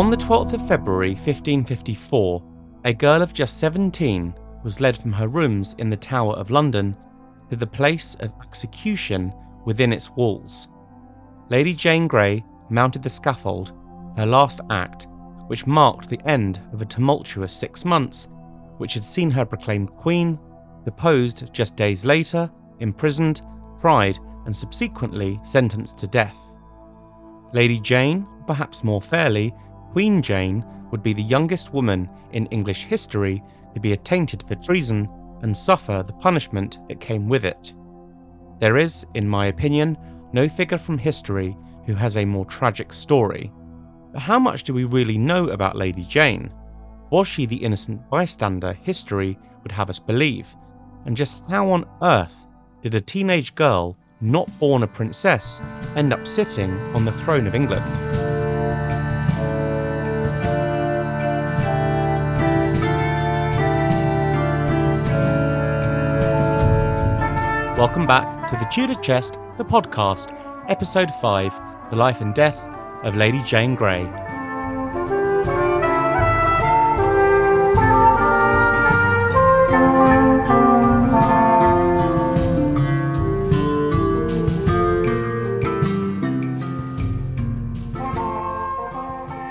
On the 12th of February 1554, a girl of just 17 was led from her rooms in the Tower of London to the place of execution within its walls. Lady Jane Grey mounted the scaffold, her last act, which marked the end of a tumultuous six months, which had seen her proclaimed Queen, deposed just days later, imprisoned, tried, and subsequently sentenced to death. Lady Jane, perhaps more fairly, Queen Jane, would be the youngest woman in English history to be attainted for treason and suffer the punishment that came with it. There is, in my opinion, no figure from history who has a more tragic story. But how much do we really know about Lady Jane? Was she the innocent bystander history would have us believe? And just how on earth did a teenage girl, not born a princess, end up sitting on the throne of England? Welcome back to the Tudor Chest, the podcast, episode 5 The Life and Death of Lady Jane Grey.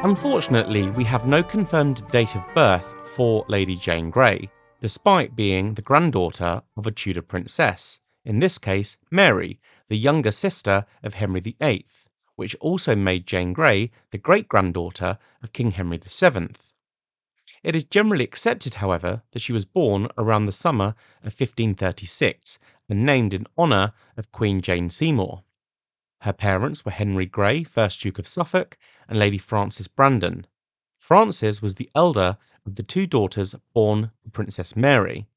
Unfortunately, we have no confirmed date of birth for Lady Jane Grey, despite being the granddaughter of a Tudor princess, in this case, Mary, the younger sister of Henry VIII, which also made Jane Grey the great granddaughter of King Henry VII. It is generally accepted, however, that she was born around the summer of 1536 and named in honour of Queen Jane Seymour. Her parents were Henry Grey, 1st Duke of Suffolk, and Lady Frances Brandon. Frances was the elder of the two daughters born to Princess Mary.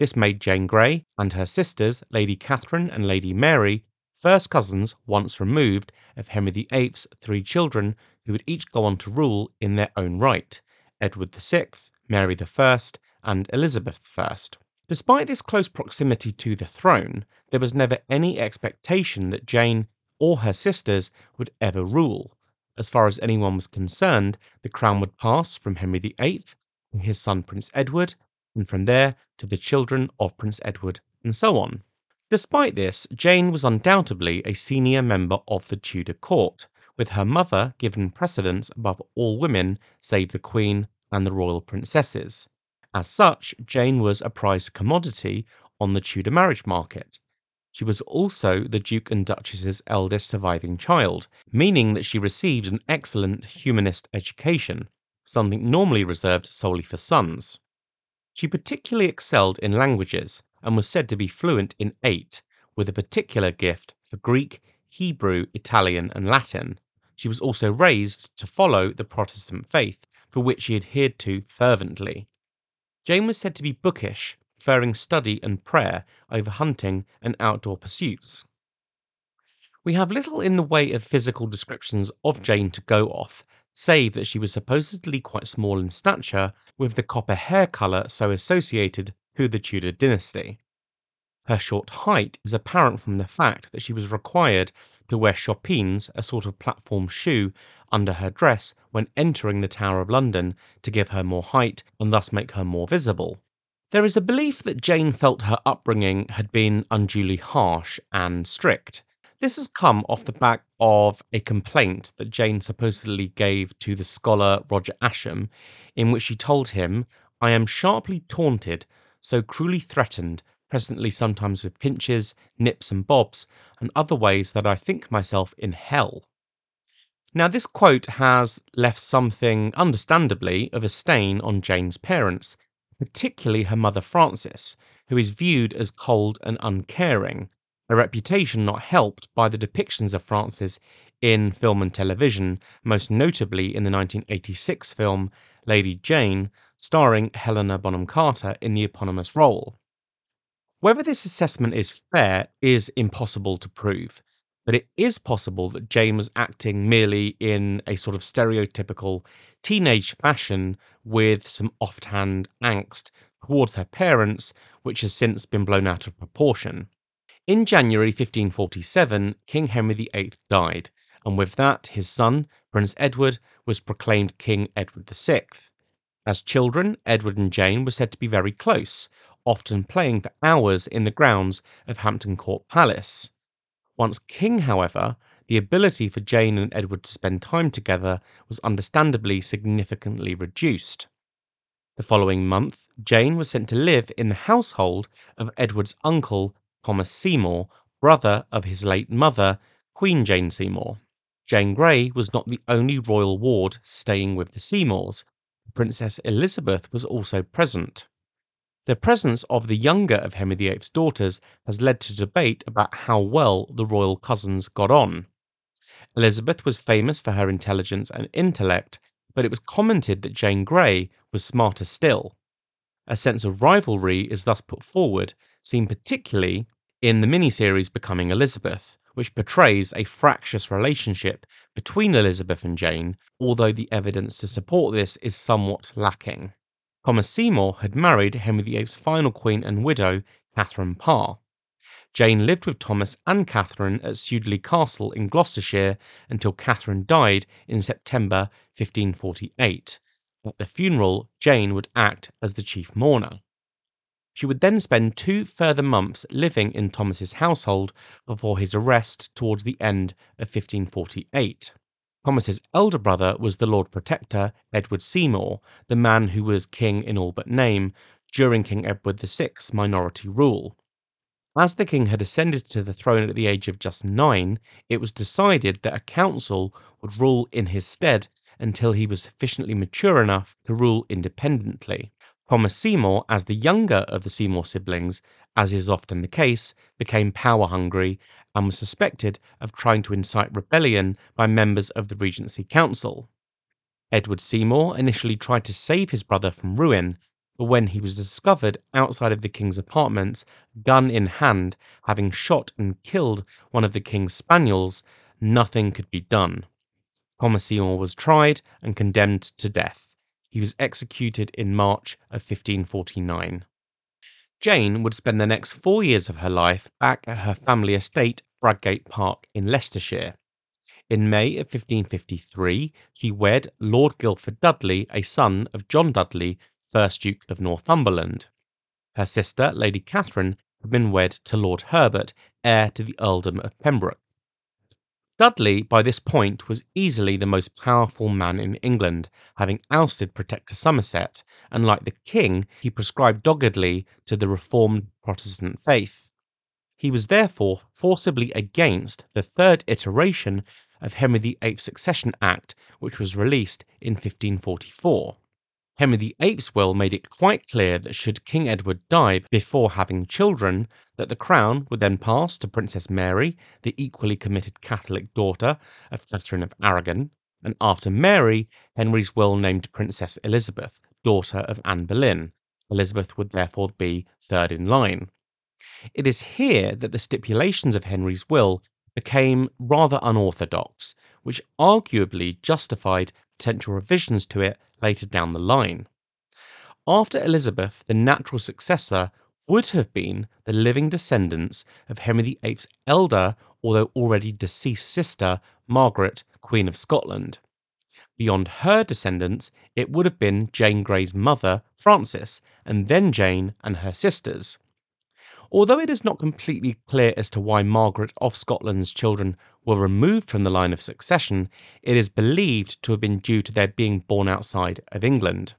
This made Jane Grey and her sisters, Lady Catherine and Lady Mary, first cousins once removed of Henry VIII's three children who would each go on to rule in their own right Edward VI, Mary I, and Elizabeth I. Despite this close proximity to the throne, there was never any expectation that Jane or her sisters would ever rule. As far as anyone was concerned, the crown would pass from Henry VIII to his son Prince Edward, and from there to the children of Prince Edward, and so on. Despite this, Jane was undoubtedly a senior member of the Tudor court, with her mother given precedence above all women save the Queen and the royal princesses. As such, Jane was a prized commodity on the Tudor marriage market, she was also the Duke and Duchess's eldest surviving child, meaning that she received an excellent humanist education, something normally reserved solely for sons. She particularly excelled in languages and was said to be fluent in eight, with a particular gift for Greek, Hebrew, Italian, and Latin. She was also raised to follow the Protestant faith, for which she adhered to fervently. Jane was said to be bookish preferring study and prayer over hunting and outdoor pursuits. We have little in the way of physical descriptions of Jane to go off, save that she was supposedly quite small in stature, with the copper hair colour so associated to the Tudor dynasty. Her short height is apparent from the fact that she was required to wear chopines, a sort of platform shoe, under her dress when entering the Tower of London to give her more height and thus make her more visible. There is a belief that Jane felt her upbringing had been unduly harsh and strict. This has come off the back of a complaint that Jane supposedly gave to the scholar Roger Ascham, in which she told him, I am sharply taunted, so cruelly threatened, presently sometimes with pinches, nips, and bobs, and other ways that I think myself in hell. Now, this quote has left something, understandably, of a stain on Jane's parents, particularly her mother Frances, who is viewed as cold and uncaring, a reputation not helped by the depictions of Frances in film and television, most notably in the 1986 film Lady Jane, starring Helena Bonham Carter in the eponymous role. Whether this assessment is fair is impossible to prove, but it is possible that Jane was acting merely in a sort of stereotypical teenage fashion with some offhand angst towards her parents, which has since been blown out of proportion. In January 1547, King Henry VIII died, and with that his son, Prince Edward, was proclaimed King Edward VI. As children, Edward and Jane were said to be very close, often playing for hours in the grounds of Hampton Court Palace. Once king, however, the ability for Jane and Edward to spend time together was understandably significantly reduced. The following month, Jane was sent to live in the household of Edward's uncle, Seymour, brother of his late mother, Queen Jane Seymour. Jane Grey was not the only royal ward staying with the Seymours. Princess Elizabeth was also present. The presence of the younger of Henry VIII's daughters has led to debate about how well the royal cousins got on. Elizabeth was famous for her intelligence and intellect, but it was commented that Jane Grey was smarter still. A sense of rivalry is thus put forward, seen particularly in the miniseries Becoming Elizabeth, which portrays a fractious relationship between Elizabeth and Jane, although the evidence to support this is somewhat lacking. Thomas Seymour had married Henry VIII's final queen and widow, Catherine Parr. Jane lived with Thomas and Catherine at Sudeley Castle in Gloucestershire until Catherine died in September 1548. At the funeral, Jane would act as the chief mourner. She would then spend two further months living in Thomas's household before his arrest towards the end of 1548. Thomas's elder brother was the Lord Protector Edward Seymour, the man who was king in all but name during King Edward VI's minority rule. As the king had ascended to the throne at the age of just nine, it was decided that a council would rule in his stead until he was sufficiently mature enough to rule independently. Thomas Seymour, as the younger of the Seymour siblings, as is often the case, became power hungry and was suspected of trying to incite rebellion by members of the Regency Council. Edward Seymour initially tried to save his brother from ruin, but when he was discovered outside of the king's apartments, gun in hand, having shot and killed one of the king's spaniels, nothing could be done. Thomas Seymour was tried and condemned to death. He was executed in March of 1549. Jane would spend the next four years of her life back at her family estate, Bradgate Park in Leicestershire. In May of 1553, she wed Lord Guildford Dudley, a son of John Dudley, 1st Duke of Northumberland. Her sister, Lady Catherine, had been wed to Lord Herbert, heir to the earldom of Pembroke. Dudley, by this point, was easily the most powerful man in England, having ousted Protector Somerset, and like the king, he prescribed doggedly to the reformed Protestant faith. He was therefore forcibly against the third iteration of Henry VIII's Succession Act, which was released in 1544. Henry VIII's will made it quite clear that should King Edward die before having children, that the crown would then pass to Princess Mary, the equally committed Catholic daughter of Catherine of Aragon, and after Mary, Henry's will named Princess Elizabeth, daughter of Anne Boleyn. Elizabeth would therefore be third in line. It is here that the stipulations of Henry's will became rather unorthodox, which arguably justified potential revisions to it later down the line. After Elizabeth, the natural successor would have been the living descendants of Henry VIII's elder, although already deceased sister, Margaret, Queen of Scotland. Beyond her descendants, it would have been Jane Grey's mother, Frances, and then Jane and her sisters. Although it is not completely clear as to why Margaret of Scotland's children were removed from the line of succession, it is believed to have been due to their being born outside of England.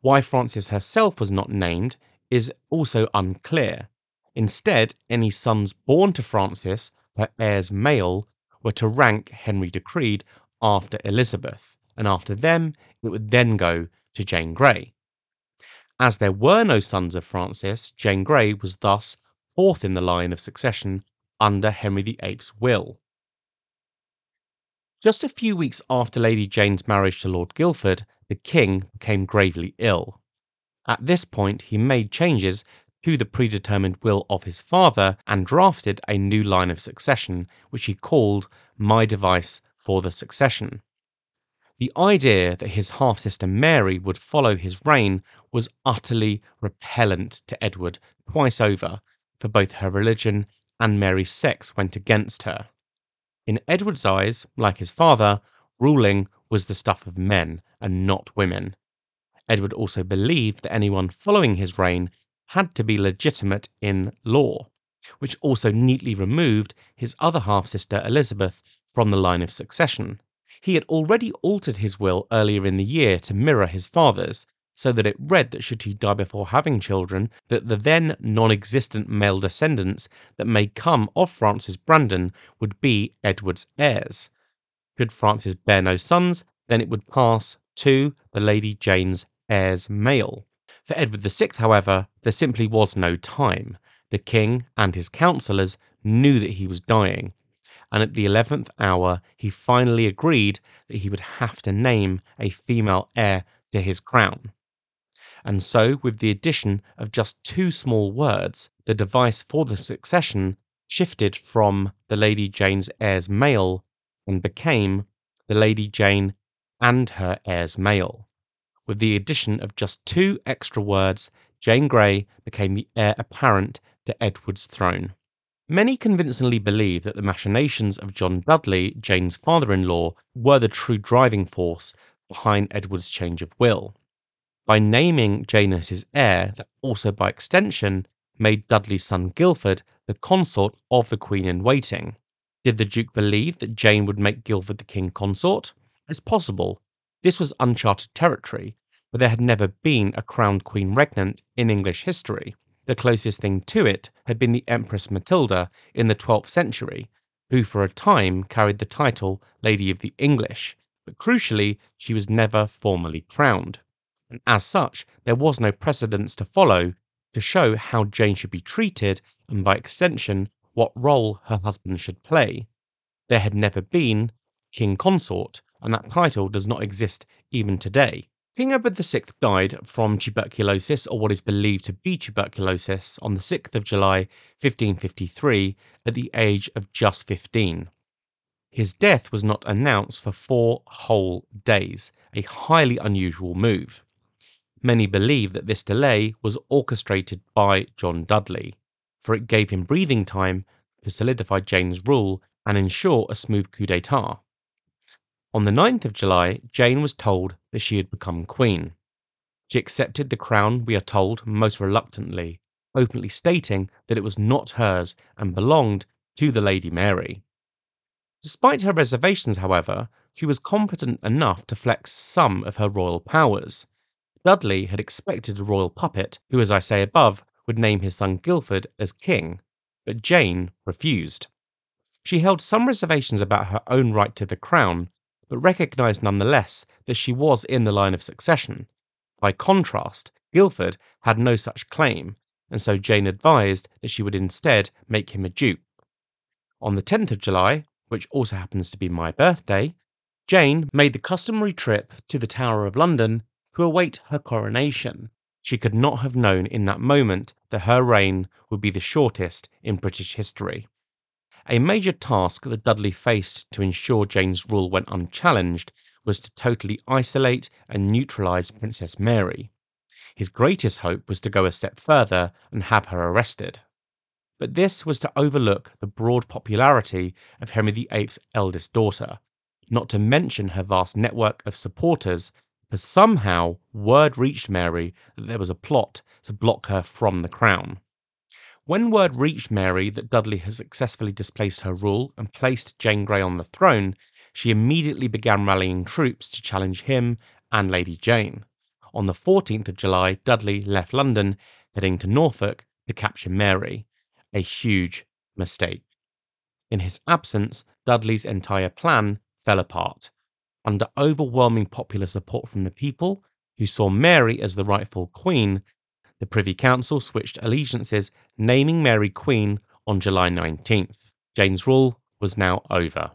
Why Frances herself was not named is also unclear. Instead, any sons born to Frances, her heirs male, were to rank, Henry decreed, after Elizabeth, and after them it would then go to Jane Grey. As there were no sons of Frances, Jane Grey was thus fourth in the line of succession under Henry VIII's will. Just a few weeks after Lady Jane's marriage to Lord Guildford, the king became gravely ill. At this point, he made changes to the predetermined will of his father and drafted a new line of succession, which he called My Device for the Succession. The idea that his half sister Mary would follow his reign was utterly repellent to Edward twice over, for both her religion and Mary's sex went against her. In Edward's eyes, like his father, ruling was the stuff of men and not women. Edward also believed that anyone following his reign had to be legitimate in law, which also neatly removed his other half sister Elizabeth from the line of succession. He had already altered his will earlier in the year to mirror his father's, so that it read that should he die before having children, that the then non-existent male descendants that may come of Frances Brandon would be Edward's heirs. Should Frances bear no sons, then it would pass to the Lady Jane's heirs male. For Edward VI, however, there simply was no time. The king and his councillors knew that he was dying, and at the eleventh hour he finally agreed that he would have to name a female heir to his crown. And so, with the addition of just two small words, the device for the succession shifted from the Lady Jane's heirs male and became the Lady Jane and her heirs male. With the addition of just two extra words, Jane Grey became the heir apparent to Edward's throne. Many convincingly believe that the machinations of John Dudley, Jane's father in law, were the true driving force behind Edward's change of will. By naming Jane as his heir, that also by extension made Dudley's son Guildford the consort of the Queen in waiting. Did the Duke believe that Jane would make Guildford the king consort? It's possible, this was uncharted territory, but there had never been a crowned queen regnant in English history. The closest thing to it had been the Empress Matilda in the 12th century, who for a time carried the title Lady of the English, but crucially, she was never formally crowned. And as such, there was no precedence to follow to show how Jane should be treated, and by extension, what role her husband should play. There had never been king consort, and that title does not exist even today. King Edward VI died from tuberculosis, or what is believed to be tuberculosis, on the 6th of July 1553 at the age of just 15. His death was not announced for four whole days, a highly unusual move. Many believe that this delay was orchestrated by John Dudley, for it gave him breathing time to solidify Jane's rule and ensure a smooth coup d'etat. On the 9th of July, Jane was told that she had become queen. She accepted the crown, we are told, most reluctantly, openly stating that it was not hers and belonged to the Lady Mary. Despite her reservations, however, she was competent enough to flex some of her royal powers. Dudley had expected a royal puppet who, as I say above, would name his son Guildford as king, but Jane refused. She held some reservations about her own right to the crown, but recognised nonetheless that she was in the line of succession. By contrast, Guildford had no such claim, and so Jane advised that she would instead make him a duke. On the 10th of July, which also happens to be my birthday, Jane made the customary trip to the Tower of London to await her coronation. She could not have known in that moment that her reign would be the shortest in British history. A major task that Dudley faced to ensure Jane's rule went unchallenged was to totally isolate and neutralize Princess Mary. His greatest hope was to go a step further and have her arrested. But this was to overlook the broad popularity of Henry VIII's eldest daughter, not to mention her vast network of supporters, for somehow word reached Mary that there was a plot to block her from the crown. When word reached Mary that Dudley had successfully displaced her rule and placed Jane Grey on the throne, she immediately began rallying troops to challenge him and Lady Jane. On the 14th of July, Dudley left London, heading to Norfolk to capture Mary. A huge mistake. In his absence, Dudley's entire plan fell apart. Under overwhelming popular support from the people, who saw Mary as the rightful queen, the Privy Council switched allegiances, naming Mary Queen on July 19th. Jane's rule was now over.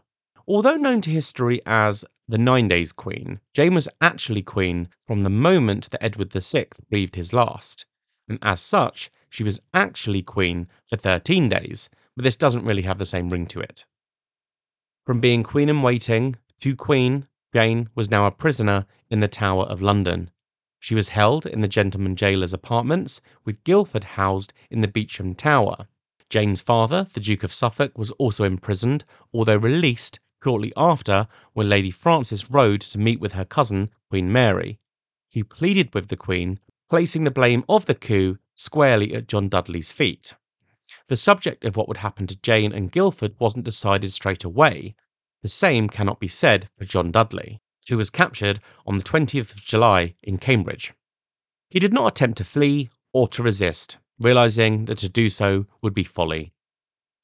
Although known to history as the Nine Days Queen, Jane was actually queen from the moment that Edward VI breathed his last, and as such, she was actually queen for 13 days, but this doesn't really have the same ring to it. From being queen in waiting to queen, Jane was now a prisoner in the Tower of London, she was held in the gentleman jailer's apartments, with Guildford housed in the Beauchamp Tower. Jane's father, the Duke of Suffolk, was also imprisoned, although released Shortly after, when Lady Frances rode to meet with her cousin, Queen Mary, she pleaded with the Queen, placing the blame of the coup squarely at John Dudley's feet. The subject of what would happen to Jane and Guildford wasn't decided straight away. The same cannot be said for John Dudley, who was captured on the 20th of July in Cambridge. He did not attempt to flee or to resist, realizing that to do so would be folly.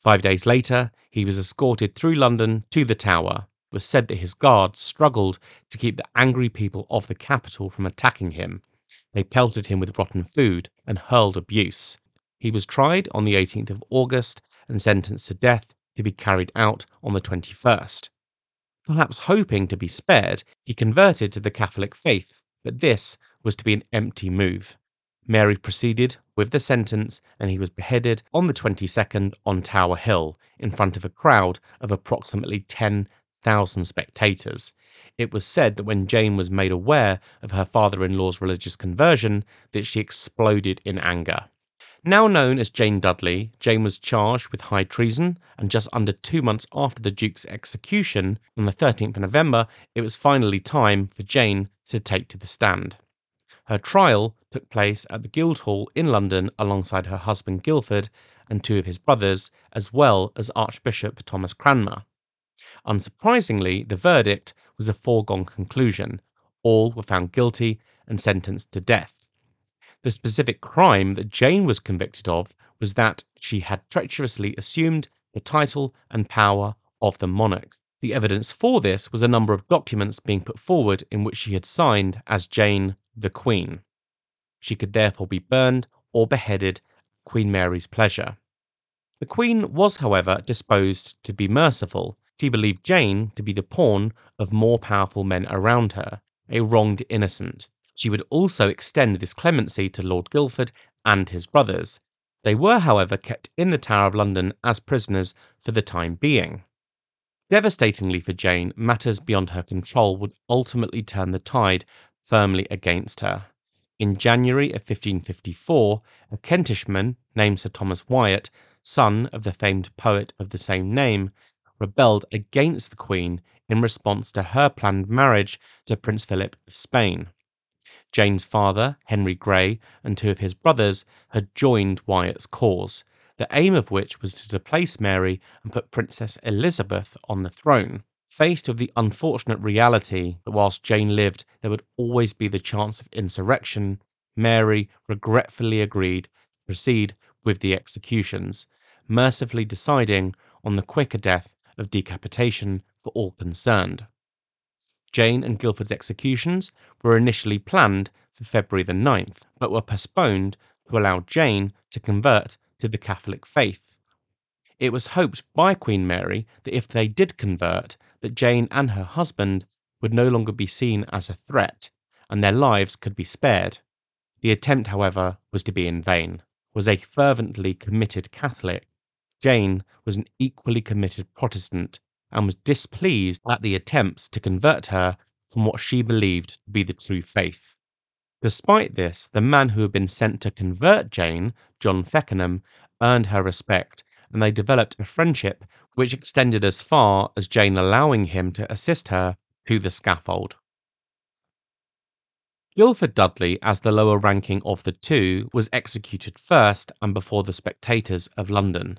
Five days later, he was escorted through London to the Tower. It was said that his guards struggled to keep the angry people of the capital from attacking him. They pelted him with rotten food and hurled abuse. He was tried on the 18th of August and sentenced to death to be carried out on the 21st. Perhaps hoping to be spared, he converted to the Catholic faith, but this was to be an empty move. Mary proceeded with the sentence, and he was beheaded on the 22nd on Tower Hill in front of a crowd of approximately 10,000 spectators. It was said that when Jane was made aware of her father-in-law's religious conversion, that she exploded in anger. Now known as Jane Dudley, Jane was charged with high treason, and just under two months after the Duke's execution, on the 13th of November, it was finally time for Jane to take to the stand. Her trial took place at the Guildhall in London alongside her husband Guildford and two of his brothers, as well as Archbishop Thomas Cranmer. Unsurprisingly, the verdict was a foregone conclusion. All were found guilty and sentenced to death. The specific crime that Jane was convicted of was that she had treacherously assumed the title and power of the monarch. The evidence for this was a number of documents being put forward in which she had signed as Jane the Queen. She could therefore be burned or beheaded at Queen Mary's pleasure. The Queen was, however, disposed to be merciful. She believed Jane to be the pawn of more powerful men around her, a wronged innocent. She would also extend this clemency to Lord Guildford and his brothers. They were, however, kept in the Tower of London as prisoners for the time being. Devastatingly for Jane, matters beyond her control would ultimately turn the tide firmly against her. In January of 1554, a Kentishman named Sir Thomas Wyatt, son of the famed poet of the same name, rebelled against the Queen in response to her planned marriage to Prince Philip of Spain. Jane's father, Henry Grey, and two of his brothers had joined Wyatt's cause, the aim of which was to displace Mary and put Princess Elizabeth on the throne. Faced with the unfortunate reality that whilst Jane lived, there would always be the chance of insurrection, Mary regretfully agreed to proceed with the executions, mercifully deciding on the quicker death of decapitation for all concerned. Jane and Guildford's executions were initially planned for February the 9th, but were postponed to allow Jane to convert to the Catholic faith. It was hoped by Queen Mary that if they did convert, that Jane and her husband would no longer be seen as a threat, and their lives could be spared. The attempt, however, was to be in vain. Was a fervently committed Catholic. Jane was an equally committed Protestant and was displeased at the attempts to convert her from what she believed to be the true faith. Despite this, the man who had been sent to convert Jane, John Feckenham, earned her respect and they developed a friendship which extended as far as Jane allowing him to assist her to the scaffold. Guildford Dudley, as the lower ranking of the two, was executed first and before the spectators of London.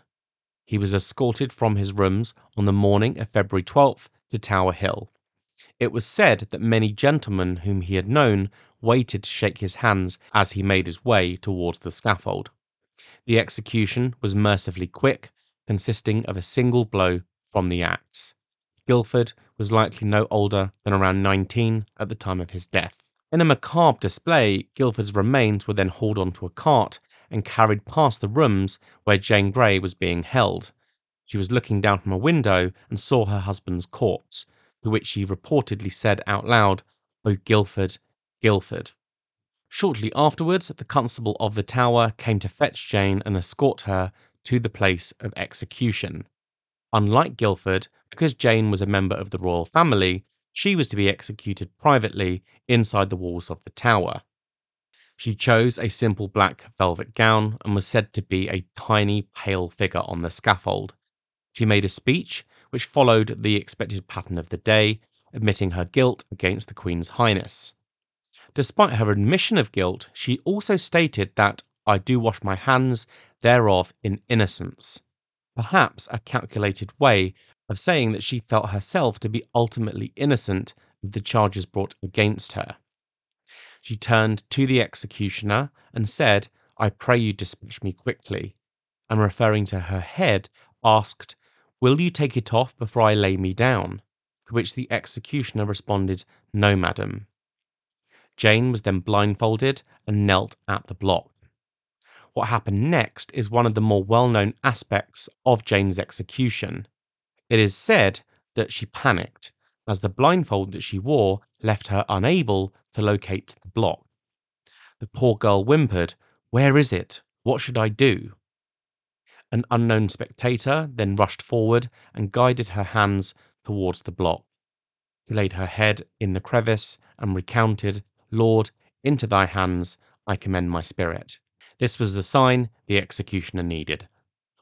He was escorted from his rooms on the morning of February 12th to Tower Hill. It was said that many gentlemen whom he had known waited to shake his hands as he made his way towards the scaffold. The execution was mercifully quick, consisting of a single blow from the axe. Guildford was likely no older than around 19 at the time of his death. In a macabre display, Guildford's remains were then hauled onto a cart and carried past the rooms where Jane Grey was being held. She was looking down from a window and saw her husband's corpse, to which she reportedly said out loud, Oh, Guildford, Guildford. Shortly afterwards, the constable of the Tower came to fetch Jane and escort her to the place of execution. Unlike Guildford, because Jane was a member of the royal family, she was to be executed privately inside the walls of the Tower. She chose a simple black velvet gown and was said to be a tiny, pale figure on the scaffold. She made a speech which followed the expected pattern of the day, admitting her guilt against the Queen's Highness. Despite her admission of guilt, she also stated that I do wash my hands thereof in innocence, perhaps a calculated way of saying that she felt herself to be ultimately innocent of the charges brought against her. She turned to the executioner and said, I pray you dispatch me quickly, and referring to her head, asked, Will you take it off before I lay me down? To which the executioner responded, No, madam. Jane was then blindfolded and knelt at the block. What happened next is one of the more well known aspects of Jane's execution. It is said that she panicked, as the blindfold that she wore left her unable to locate the block. The poor girl whimpered, Where is it? What should I do? An unknown spectator then rushed forward and guided her hands towards the block. He laid her head in the crevice and recounted, Lord, into thy hands I commend my spirit. This was the sign the executioner needed.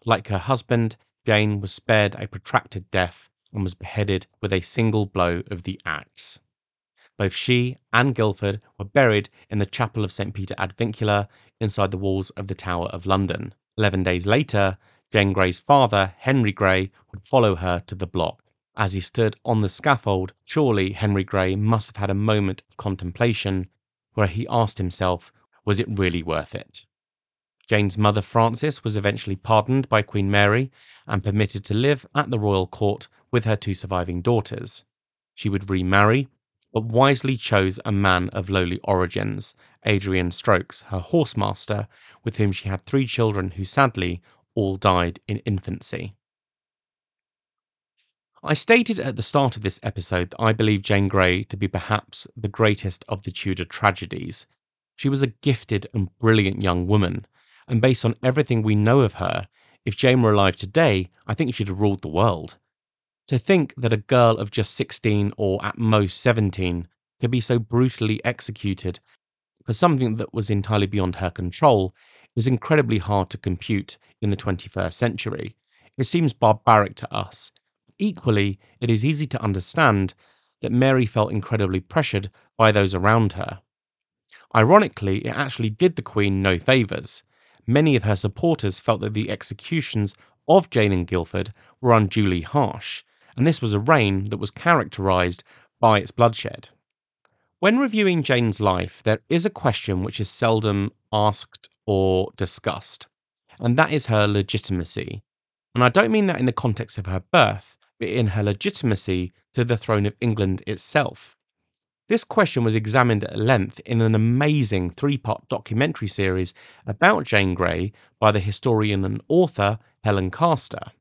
Like her husband, Jane was spared a protracted death and was beheaded with a single blow of the axe. Both she and Guildford were buried in the chapel of St. Peter ad Vincula inside the walls of the Tower of London. Eleven days later, Jane Grey's father, Henry Grey, would follow her to the block. As he stood on the scaffold, surely Henry Grey must have had a moment of contemplation where he asked himself, was it really worth it? Jane's mother Frances was eventually pardoned by Queen Mary and permitted to live at the royal court with her two surviving daughters. She would remarry, but wisely chose a man of lowly origins, Adrian Stokes, her horsemaster, with whom she had three children who sadly all died in infancy. I stated at the start of this episode that I believe Jane Grey to be perhaps the greatest of the Tudor tragedies. She was a gifted and brilliant young woman and based on everything we know of her, if Jane were alive today, I think she'd have ruled the world. To think that a girl of just 16 or at most 17 could be so brutally executed for something that was entirely beyond her control is incredibly hard to compute in the 21st century. It seems barbaric to us. Equally, it is easy to understand that Mary felt incredibly pressured by those around her. Ironically, it actually did the Queen no favours many of her supporters felt that the executions of Jane and Guildford were unduly harsh, and this was a reign that was characterized by its bloodshed. When reviewing Jane's life, there is a question which is seldom asked or discussed, and that is her legitimacy. And I don't mean that in the context of her birth, but in her legitimacy to the throne of England itself. This question was examined at length in an amazing three part documentary series about Jane Grey by the historian and author Helen Castor.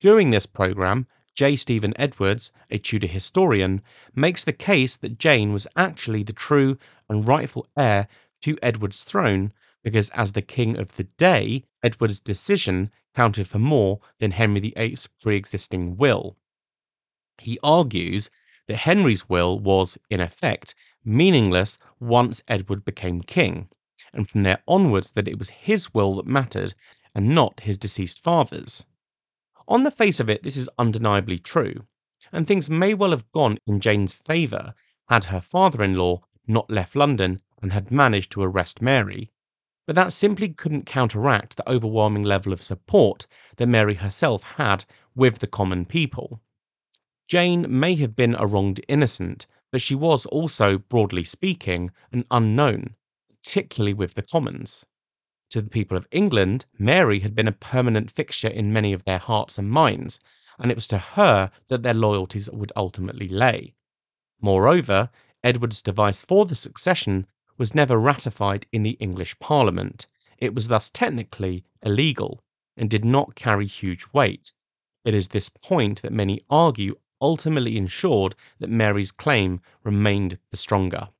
During this programme, J. Stephan Edwards, a Tudor historian, makes the case that Jane was actually the true and rightful heir to Edward's throne because, as the king of the day, Edward's decision counted for more than Henry VIII's pre existing will. He argues that Henry's will was, in effect, meaningless once Edward became king, and from there onwards that it was his will that mattered and not his deceased father's. On the face of it, this is undeniably true, and things may well have gone in Jane's favour had her father in law not left London and had managed to arrest Mary. But that simply couldn't counteract the overwhelming level of support that Mary herself had with the common people. Jane may have been a wronged innocent, but she was also, broadly speaking, an unknown, particularly with the Commons. To the people of England, Mary had been a permanent fixture in many of their hearts and minds, and it was to her that their loyalties would ultimately lay. Moreover, Edward's device for the succession was never ratified in the English Parliament. It was thus technically illegal and did not carry huge weight. It is this point that many argue ultimately ensured that Mary's claim remained the stronger.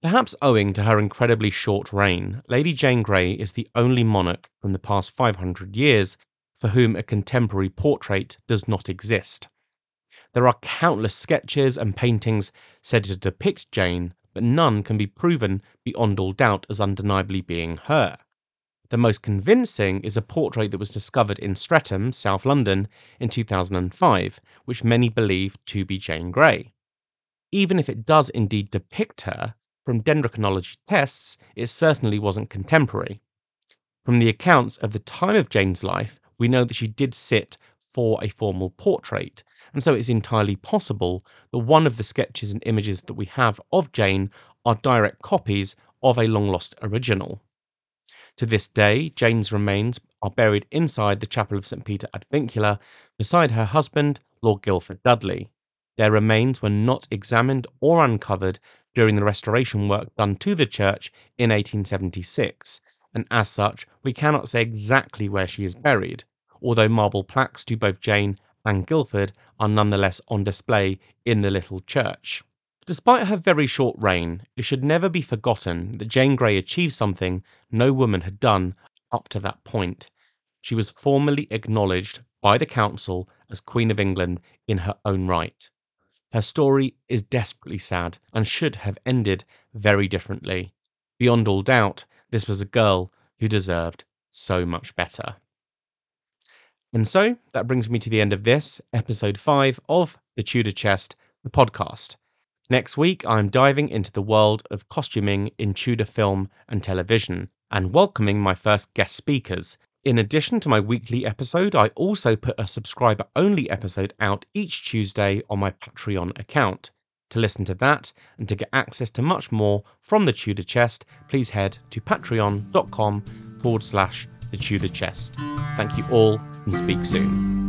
Perhaps owing to her incredibly short reign, Lady Jane Grey is the only monarch from the past 500 years for whom a contemporary portrait does not exist. There are countless sketches and paintings said to depict Jane, but none can be proven beyond all doubt as undeniably being her. The most convincing is a portrait that was discovered in Streatham, South London, in 2005, which many believe to be Jane Grey. Even if it does indeed depict her, from dendrochronology tests, it certainly wasn't contemporary. From the accounts of the time of Jane's life, we know that she did sit for a formal portrait, and so it's entirely possible that one of the sketches and images that we have of Jane are direct copies of a long lost original. To this day, Jane's remains are buried inside the Chapel of St. Peter ad Vincula beside her husband, Lord Guildford Dudley. Their remains were not examined or uncovered during the restoration work done to the church in 1876, and as such, we cannot say exactly where she is buried, although marble plaques to both Jane and Guildford are nonetheless on display in the little church. Despite her very short reign, it should never be forgotten that Jane Grey achieved something no woman had done up to that point. She was formally acknowledged by the Council as Queen of England in her own right. Her story is desperately sad and should have ended very differently. Beyond all doubt, this was a girl who deserved so much better. And so that brings me to the end of this, episode 5 of The Tudor Chest, the podcast. Next week, I'm diving into the world of costuming in Tudor film and television and welcoming my first guest speakers. In addition to my weekly episode, I also put a subscriber only episode out each Tuesday on my Patreon account. To listen to that and to get access to much more from the Tudor Chest, please head to patreon.com forward slash the Tudor Chest. Thank you all and speak soon.